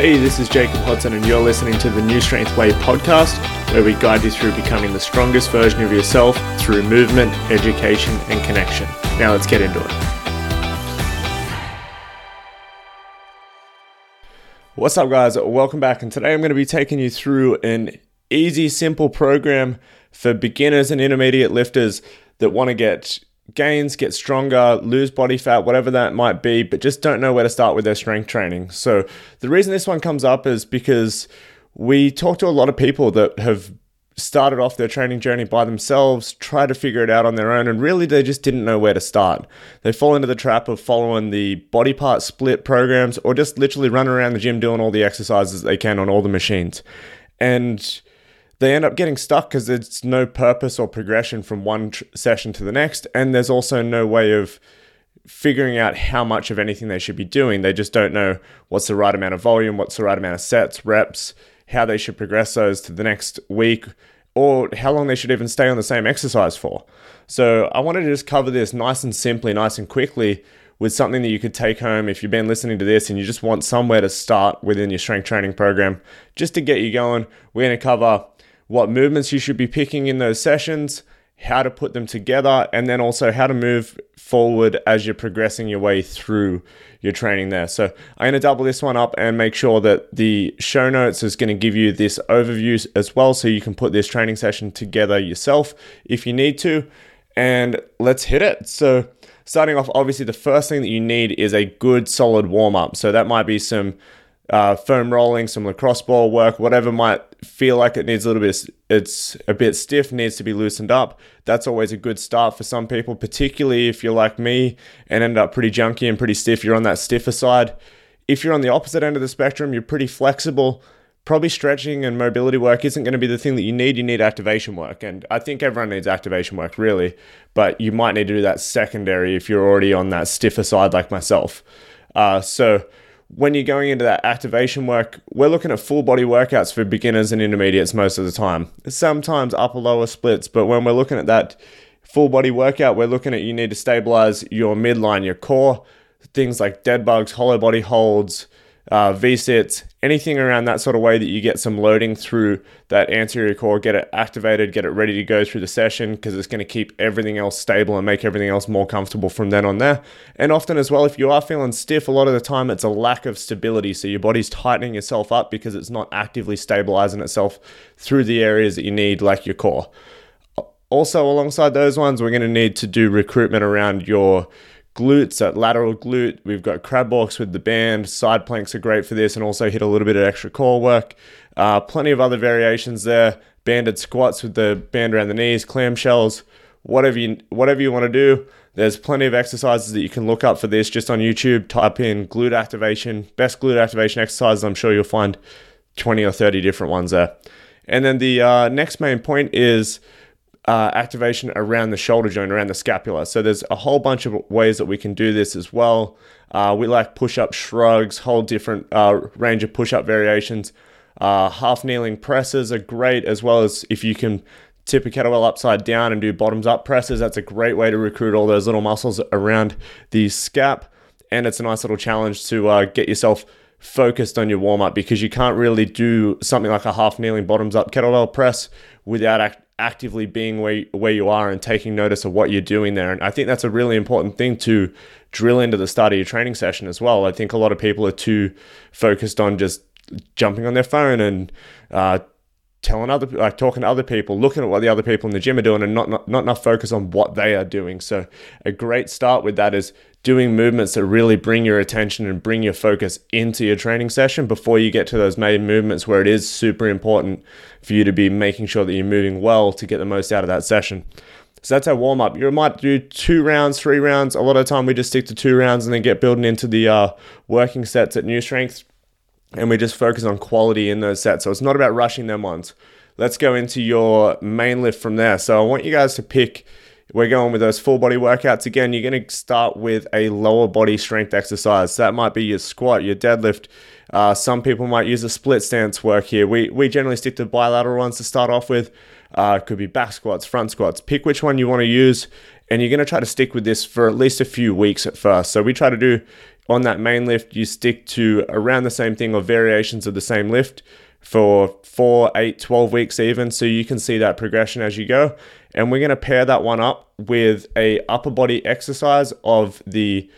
Hey, this is Jacob Hodson, and you're listening to the New Strength Way podcast, where we guide you through becoming the strongest version of yourself through movement, education, and connection. Now let's get into it. What's up, guys? Welcome back, and today I'm going to be taking you through an easy, simple program for beginners and intermediate lifters that want to get gains, get stronger, lose body fat, whatever that might be, but just don't know where to start with their strength training. So, the reason this one comes up is because we talk to a lot of people that have started off their training journey by themselves, try to figure it out on their own, and really they just didn't know where to start. They fall into the trap of following the body part split programs or just literally run around the gym doing all the exercises they can on all the machines. And they end up getting stuck because there's no purpose or progression from one tr- session to the next. And there's also no way of figuring out how much of anything they should be doing. They just don't know what's the right amount of volume, what's the right amount of sets, reps, how they should progress those to the next week, or how long they should even stay on the same exercise for. So I wanted to just cover this nice and simply, nice and quickly with something that you could take home if you've been listening to this and you just want somewhere to start within your strength training program just to get you going. We're going to cover what movements you should be picking in those sessions, how to put them together, and then also how to move forward as you're progressing your way through your training there. So I'm going to double this one up and make sure that the show notes is going to give you this overview as well so you can put this training session together yourself if you need to. And let's hit it. So starting off, obviously the first thing that you need is a good solid warm up. So that might be some uh, foam rolling, some lacrosse ball work, whatever might feel like it needs a little bit, it's a bit stiff, needs to be loosened up. That's always a good start for some people, particularly if you're like me and end up pretty junky and pretty stiff. You're on that stiffer side. If you're on the opposite end of the spectrum, you're pretty flexible. Probably stretching and mobility work isn't going to be the thing that you need. You need activation work. And I think everyone needs activation work, really. But you might need to do that secondary if you're already on that stiffer side, like myself. Uh, so, when you're going into that activation work, we're looking at full body workouts for beginners and intermediates most of the time. Sometimes upper lower splits, but when we're looking at that full body workout, we're looking at you need to stabilize your midline, your core, things like dead bugs, hollow body holds, uh, V-sits, anything around that sort of way that you get some loading through that anterior core, get it activated, get it ready to go through the session because it's going to keep everything else stable and make everything else more comfortable from then on there. And often as well, if you are feeling stiff, a lot of the time it's a lack of stability. So your body's tightening itself up because it's not actively stabilizing itself through the areas that you need, like your core. Also, alongside those ones, we're going to need to do recruitment around your glutes, that lateral glute. We've got crab walks with the band. Side planks are great for this and also hit a little bit of extra core work. Uh, plenty of other variations there. Banded squats with the band around the knees, clamshells, whatever you whatever you want to do. There's plenty of exercises that you can look up for this just on YouTube. Type in glute activation, best glute activation exercises. I'm sure you'll find 20 or 30 different ones there. And then the uh, next main point is uh, activation around the shoulder joint, around the scapula. So there's a whole bunch of ways that we can do this as well. Uh, we like push-up shrugs, whole different uh, range of push-up variations. Uh, half kneeling presses are great, as well as if you can tip a kettlebell upside down and do bottoms up presses. That's a great way to recruit all those little muscles around the scap, and it's a nice little challenge to uh, get yourself focused on your warm up because you can't really do something like a half kneeling bottoms up kettlebell press without act- actively being where, where you are and taking notice of what you're doing there. And I think that's a really important thing to drill into the start of your training session as well. I think a lot of people are too focused on just jumping on their phone and uh, telling other like talking to other people looking at what the other people in the gym are doing and not, not not enough focus on what they are doing so a great start with that is doing movements that really bring your attention and bring your focus into your training session before you get to those main movements where it is super important for you to be making sure that you're moving well to get the most out of that session so that's our warm up. You might do two rounds, three rounds. A lot of time we just stick to two rounds and then get building into the uh, working sets at new strength and we just focus on quality in those sets. So it's not about rushing them ones. Let's go into your main lift from there. So I want you guys to pick we're going with those full body workouts again. You're going to start with a lower body strength exercise. That might be your squat, your deadlift. Uh, some people might use a split stance work here. We we generally stick to bilateral ones to start off with. Uh, could be back squats, front squats. Pick which one you want to use, and you're going to try to stick with this for at least a few weeks at first. So we try to do on that main lift, you stick to around the same thing or variations of the same lift for four, eight, 12 weeks even. So you can see that progression as you go. And we're going to pair that one up with a upper body exercise of the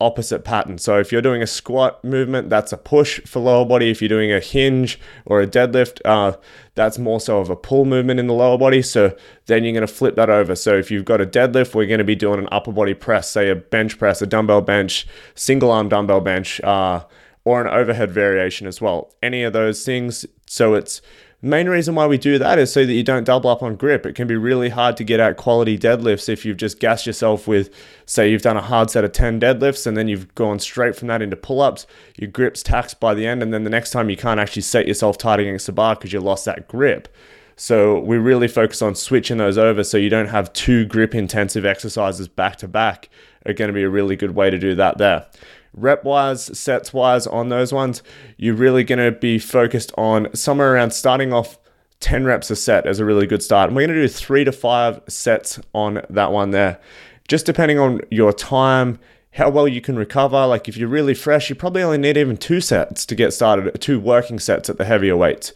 opposite pattern. So if you're doing a squat movement, that's a push for lower body. If you're doing a hinge or a deadlift, uh, that's more so of a pull movement in the lower body. So then you're going to flip that over. So if you've got a deadlift, we're going to be doing an upper body press, say a bench press, a dumbbell bench, single arm dumbbell bench, uh, or an overhead variation as well. Any of those things. So it's main reason why we do that is so that you don't double up on grip. It can be really hard to get out quality deadlifts if you've just gassed yourself with, say, you've done a hard set of 10 deadlifts and then you've gone straight from that into pull ups. Your grip's taxed by the end, and then the next time you can't actually set yourself tight against the bar because you lost that grip. So we really focus on switching those over so you don't have two grip intensive exercises back to back are going to be a really good way to do that there rep wise, sets wise on those ones, you're really going to be focused on somewhere around starting off 10 reps a set as a really good start. And we're going to do three to five sets on that one there. Just depending on your time, how well you can recover. Like if you're really fresh, you probably only need even two sets to get started, two working sets at the heavier weights.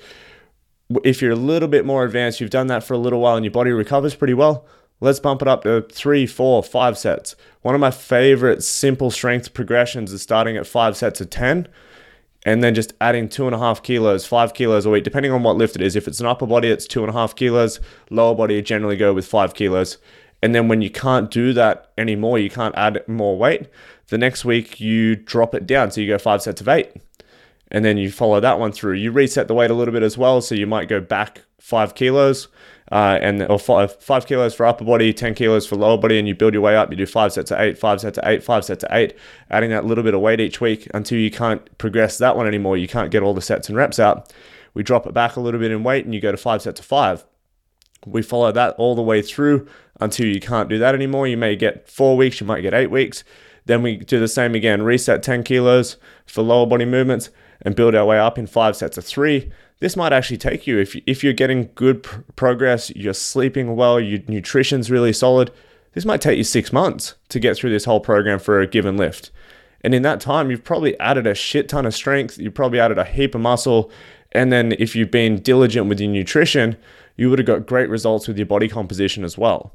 If you're a little bit more advanced, you've done that for a little while and your body recovers pretty well, Let's bump it up to three, four, five sets. One of my favorite simple strength progressions is starting at five sets of 10 and then just adding two and a half kilos, five kilos a week, depending on what lift it is. If it's an upper body, it's two and a half kilos. Lower body, generally go with five kilos. And then when you can't do that anymore, you can't add more weight, the next week you drop it down. So you go five sets of eight. And then you follow that one through. You reset the weight a little bit as well. So you might go back five kilos uh, and or five, five kilos for upper body, 10 kilos for lower body, and you build your way up. You do five sets of eight, five sets of eight, five sets of eight, adding that little bit of weight each week until you can't progress that one anymore. You can't get all the sets and reps out. We drop it back a little bit in weight and you go to five sets of five. We follow that all the way through until you can't do that anymore. You may get four weeks, you might get eight weeks. Then we do the same again, reset 10 kilos for lower body movements and build our way up in five sets of three this might actually take you if if you're getting good pr- progress, you're sleeping well, your nutrition's really solid. This might take you six months to get through this whole program for a given lift. And in that time, you've probably added a shit ton of strength. You've probably added a heap of muscle. And then if you've been diligent with your nutrition, you would have got great results with your body composition as well.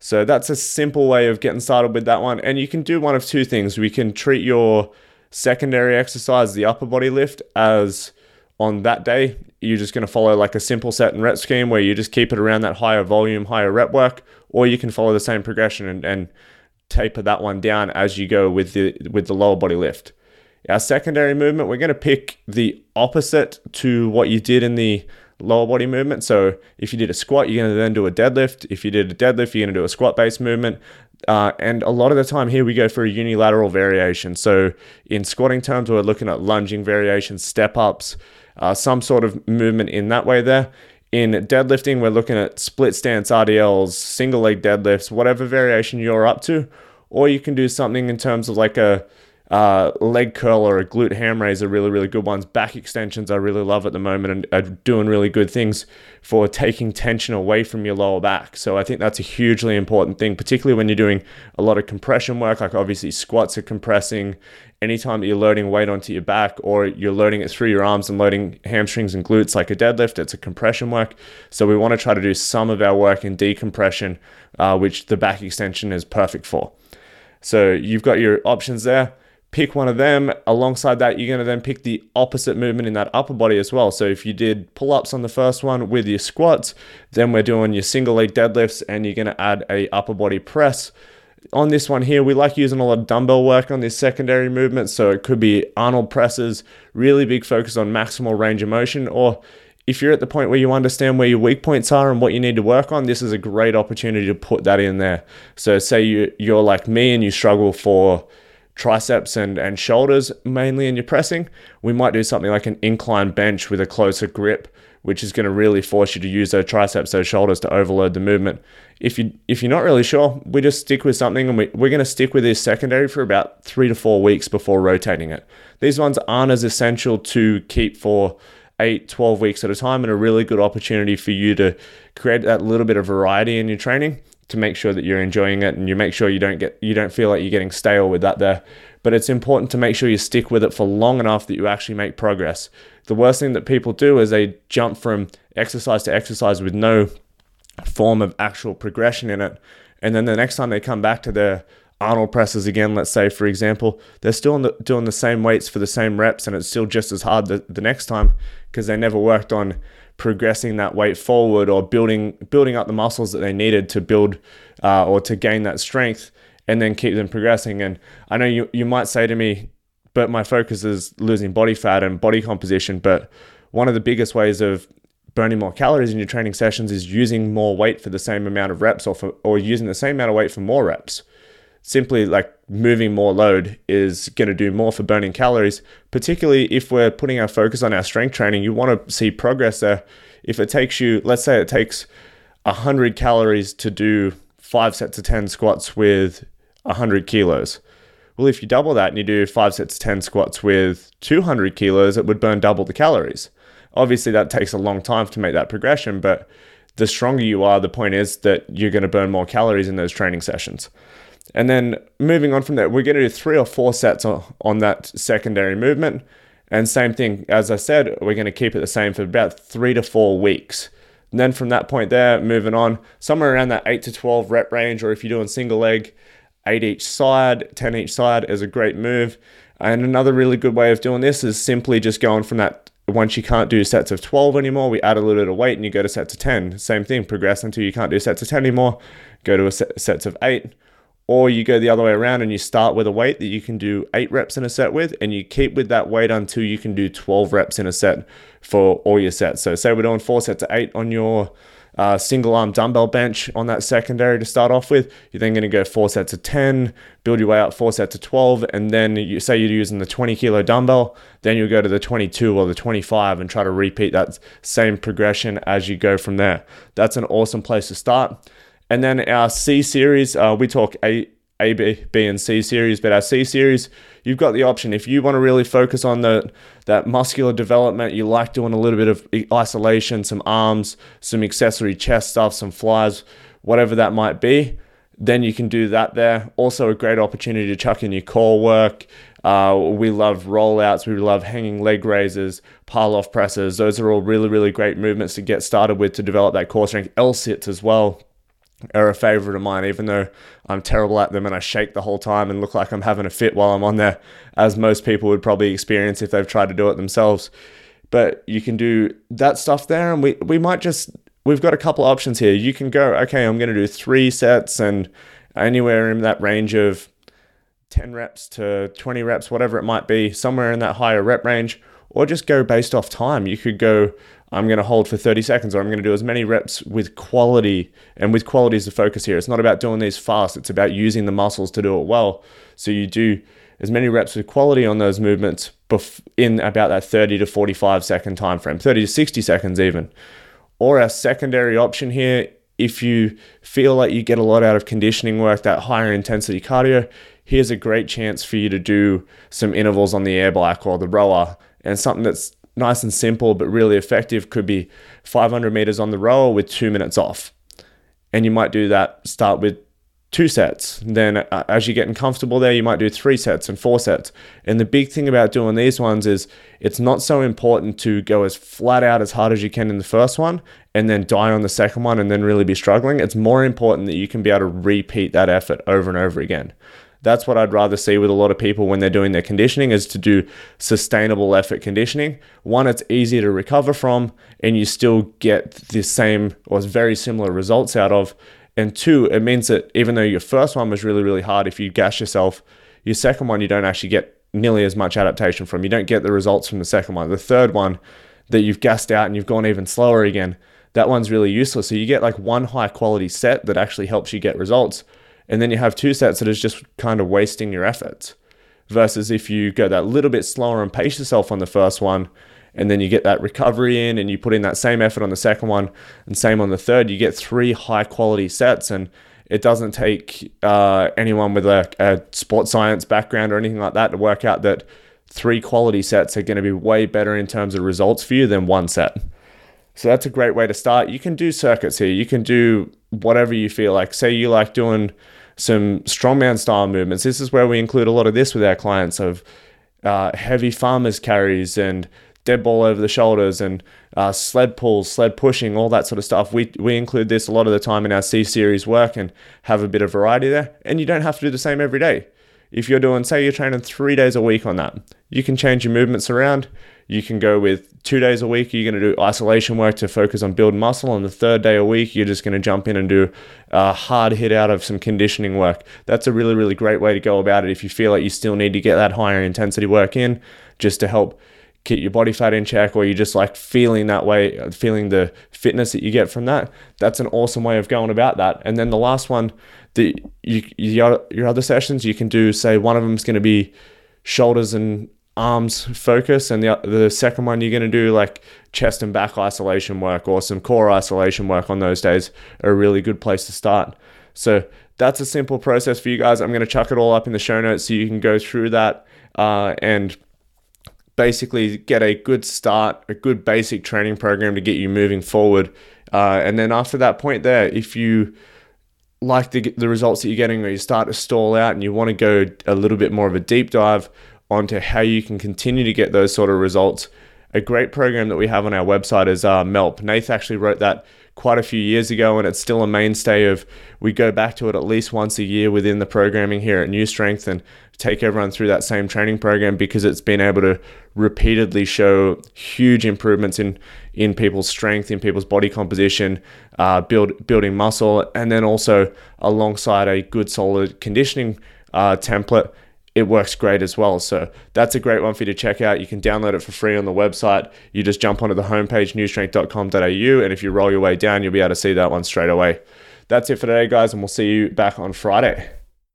So that's a simple way of getting started with that one. And you can do one of two things. We can treat your secondary exercise, the upper body lift, as on that day, you're just going to follow like a simple set and rep scheme where you just keep it around that higher volume, higher rep work, or you can follow the same progression and, and taper that one down as you go with the with the lower body lift. Our secondary movement, we're going to pick the opposite to what you did in the lower body movement. So if you did a squat, you're going to then do a deadlift. If you did a deadlift, you're going to do a squat based movement. Uh, and a lot of the time here we go for a unilateral variation. So in squatting terms, we're looking at lunging variations, step ups, uh, some sort of movement in that way there. In deadlifting, we're looking at split stance RDLs, single leg deadlifts, whatever variation you're up to. Or you can do something in terms of like a uh, leg curl or a glute ham raise are really, really good ones. Back extensions I really love at the moment and are doing really good things for taking tension away from your lower back. So I think that's a hugely important thing, particularly when you're doing a lot of compression work, like obviously squats are compressing. Anytime that you're loading weight onto your back or you're loading it through your arms and loading hamstrings and glutes like a deadlift, it's a compression work. So we want to try to do some of our work in decompression, uh, which the back extension is perfect for. So you've got your options there pick one of them. Alongside that, you're going to then pick the opposite movement in that upper body as well. So if you did pull ups on the first one with your squats, then we're doing your single leg deadlifts and you're going to add a upper body press. On this one here, we like using a lot of dumbbell work on this secondary movement. So it could be Arnold presses, really big focus on maximal range of motion, or if you're at the point where you understand where your weak points are and what you need to work on, this is a great opportunity to put that in there. So, say you, you're like me and you struggle for triceps and, and shoulders mainly in your pressing, we might do something like an incline bench with a closer grip which is going to really force you to use those triceps, those shoulders to overload the movement. If you if you're not really sure, we just stick with something and we, we're going to stick with this secondary for about three to four weeks before rotating it. These ones aren't as essential to keep for eight, 12 weeks at a time and a really good opportunity for you to create that little bit of variety in your training to make sure that you're enjoying it and you make sure you don't get you don't feel like you're getting stale with that there. But it's important to make sure you stick with it for long enough that you actually make progress. The worst thing that people do is they jump from exercise to exercise with no form of actual progression in it. And then the next time they come back to their Arnold presses again, let's say, for example, they're still the, doing the same weights for the same reps and it's still just as hard the, the next time because they never worked on progressing that weight forward or building building up the muscles that they needed to build uh, or to gain that strength and then keep them progressing. And I know you, you might say to me, but my focus is losing body fat and body composition. But one of the biggest ways of burning more calories in your training sessions is using more weight for the same amount of reps or, for, or using the same amount of weight for more reps simply like moving more load is going to do more for burning calories, particularly if we're putting our focus on our strength training. You want to see progress there. If it takes you, let's say it takes 100 calories to do five sets of 10 squats with 100 kilos. Well, if you double that and you do five sets of 10 squats with 200 kilos, it would burn double the calories. Obviously, that takes a long time to make that progression, but the stronger you are, the point is that you're going to burn more calories in those training sessions. And then moving on from that, we're going to do three or four sets on, on that secondary movement. And same thing, as I said, we're going to keep it the same for about three to four weeks. And then from that point there, moving on, somewhere around that 8 to 12 rep range, or if you're doing single leg, 8 each side, 10 each side is a great move. And another really good way of doing this is simply just going from that once you can't do sets of 12 anymore, we add a little bit of weight and you go to sets of 10. Same thing, progress until you can't do sets of 10 anymore, go to a set, sets of 8 or you go the other way around and you start with a weight that you can do eight reps in a set with, and you keep with that weight until you can do 12 reps in a set for all your sets. So, say we're doing four sets of eight on your uh, single arm dumbbell bench on that secondary to start off with. You're then going to go four sets of 10, build your way up four sets of 12, and then you say you're using the 20 kilo dumbbell, then you'll go to the 22 or the 25 and try to repeat that same progression as you go from there. That's an awesome place to start. And then our C series, uh, we talk A, A, B, B, and C series, but our C series, you've got the option. If you want to really focus on the that muscular development, you like doing a little bit of isolation, some arms, some accessory chest stuff, some flies, whatever that might be, then you can do that there. Also, a great opportunity to chuck in your core work. Uh, we love rollouts, we love hanging leg raises, Pallof presses. Those are all really, really great movements to get started with to develop that core strength. L sits as well are a favorite of mine, even though I'm terrible at them and I shake the whole time and look like I'm having a fit while I'm on there, as most people would probably experience if they've tried to do it themselves. But you can do that stuff there, and we, we might just, we've got a couple options here. You can go, okay, I'm going to do three sets and anywhere in that range of 10 reps to 20 reps, whatever it might be, somewhere in that higher rep range, or just go based off time. You could go I'm going to hold for 30 seconds or I'm going to do as many reps with quality. And with quality is the focus here. It's not about doing these fast, it's about using the muscles to do it well. So you do as many reps with quality on those movements in about that 30 to 45 second time frame, 30 to 60 seconds even. Or our secondary option here, if you feel like you get a lot out of conditioning work, that higher intensity cardio, here's a great chance for you to do some intervals on the air bike or the rower and something that's nice and simple but really effective could be 500 meters on the rower with two minutes off. And you might do that, start with two sets. Then, uh, as you're getting comfortable there, you might do three sets and four sets. And the big thing about doing these ones is it's not so important to go as flat out as hard as you can in the first one and then die on the second one and then really be struggling. It's more important that you can be able to repeat that effort over and over again. That's what I'd rather see with a lot of people when they're doing their conditioning is to do sustainable effort conditioning. One, it's easier to recover from and you still get the same or very similar results out of. And two, it means that even though your first one was really, really hard, if you gas yourself, your second one you don't actually get nearly as much adaptation from. You don't get the results from the second one. The third one that you've gassed out and you've gone even slower again, that one's really useless. So you get like one high quality set that actually helps you get results and then you have two sets that is just kind of wasting your effort. Versus if you go that little bit slower and pace yourself on the first one, and then you get that recovery in and you put in that same effort on the second one and same on the third, you get three high quality sets. And it doesn't take uh, anyone with a, a sports science background or anything like that to work out that three quality sets are going to be way better in terms of results for you than one set. So that's a great way to start. You can do circuits here. You can do whatever you feel like. Say you like doing some strongman style movements. This is where we include a lot of this with our clients of uh, heavy farmers carries and dead ball over the shoulders and uh, sled pulls, sled pushing, all that sort of stuff. We, we include this a lot of the time in our C series work and have a bit of variety there. And you don't have to do the same every day. If you're doing, say, you're training three days a week on that, you can change your movements around. You can go with two days a week, you're going to do isolation work to focus on building muscle. And the third day a week, you're just going to jump in and do a hard hit out of some conditioning work. That's a really, really great way to go about it if you feel like you still need to get that higher intensity work in just to help keep your body fat in check or you're just like feeling that way, feeling the fitness that you get from that. That's an awesome way of going about that. And then the last one, the you, your, your other sessions, you can do, say, one of them is going to be shoulders and arms focus and the, the second one you're going to do like chest and back isolation work or some core isolation work on those days are a really good place to start. So that's a simple process for you guys. I'm going to chuck it all up in the show notes so you can go through that uh, and basically get a good start a good basic training program to get you moving forward. Uh, and then after that point there if you like the, the results that you're getting or you start to stall out and you want to go a little bit more of a deep dive onto how you can continue to get those sort of results. A great program that we have on our website is uh, MELP. Nath actually wrote that quite a few years ago, and it's still a mainstay of we go back to it at least once a year within the programming here at New Strength and take everyone through that same training program because it's been able to repeatedly show huge improvements in in people's strength, in people's body composition, uh, build building muscle, and then also alongside a good solid conditioning uh, template it works great as well. So that's a great one for you to check out. You can download it for free on the website. You just jump onto the homepage, newstrength.com.au, and if you roll your way down, you'll be able to see that one straight away. That's it for today, guys, and we'll see you back on Friday.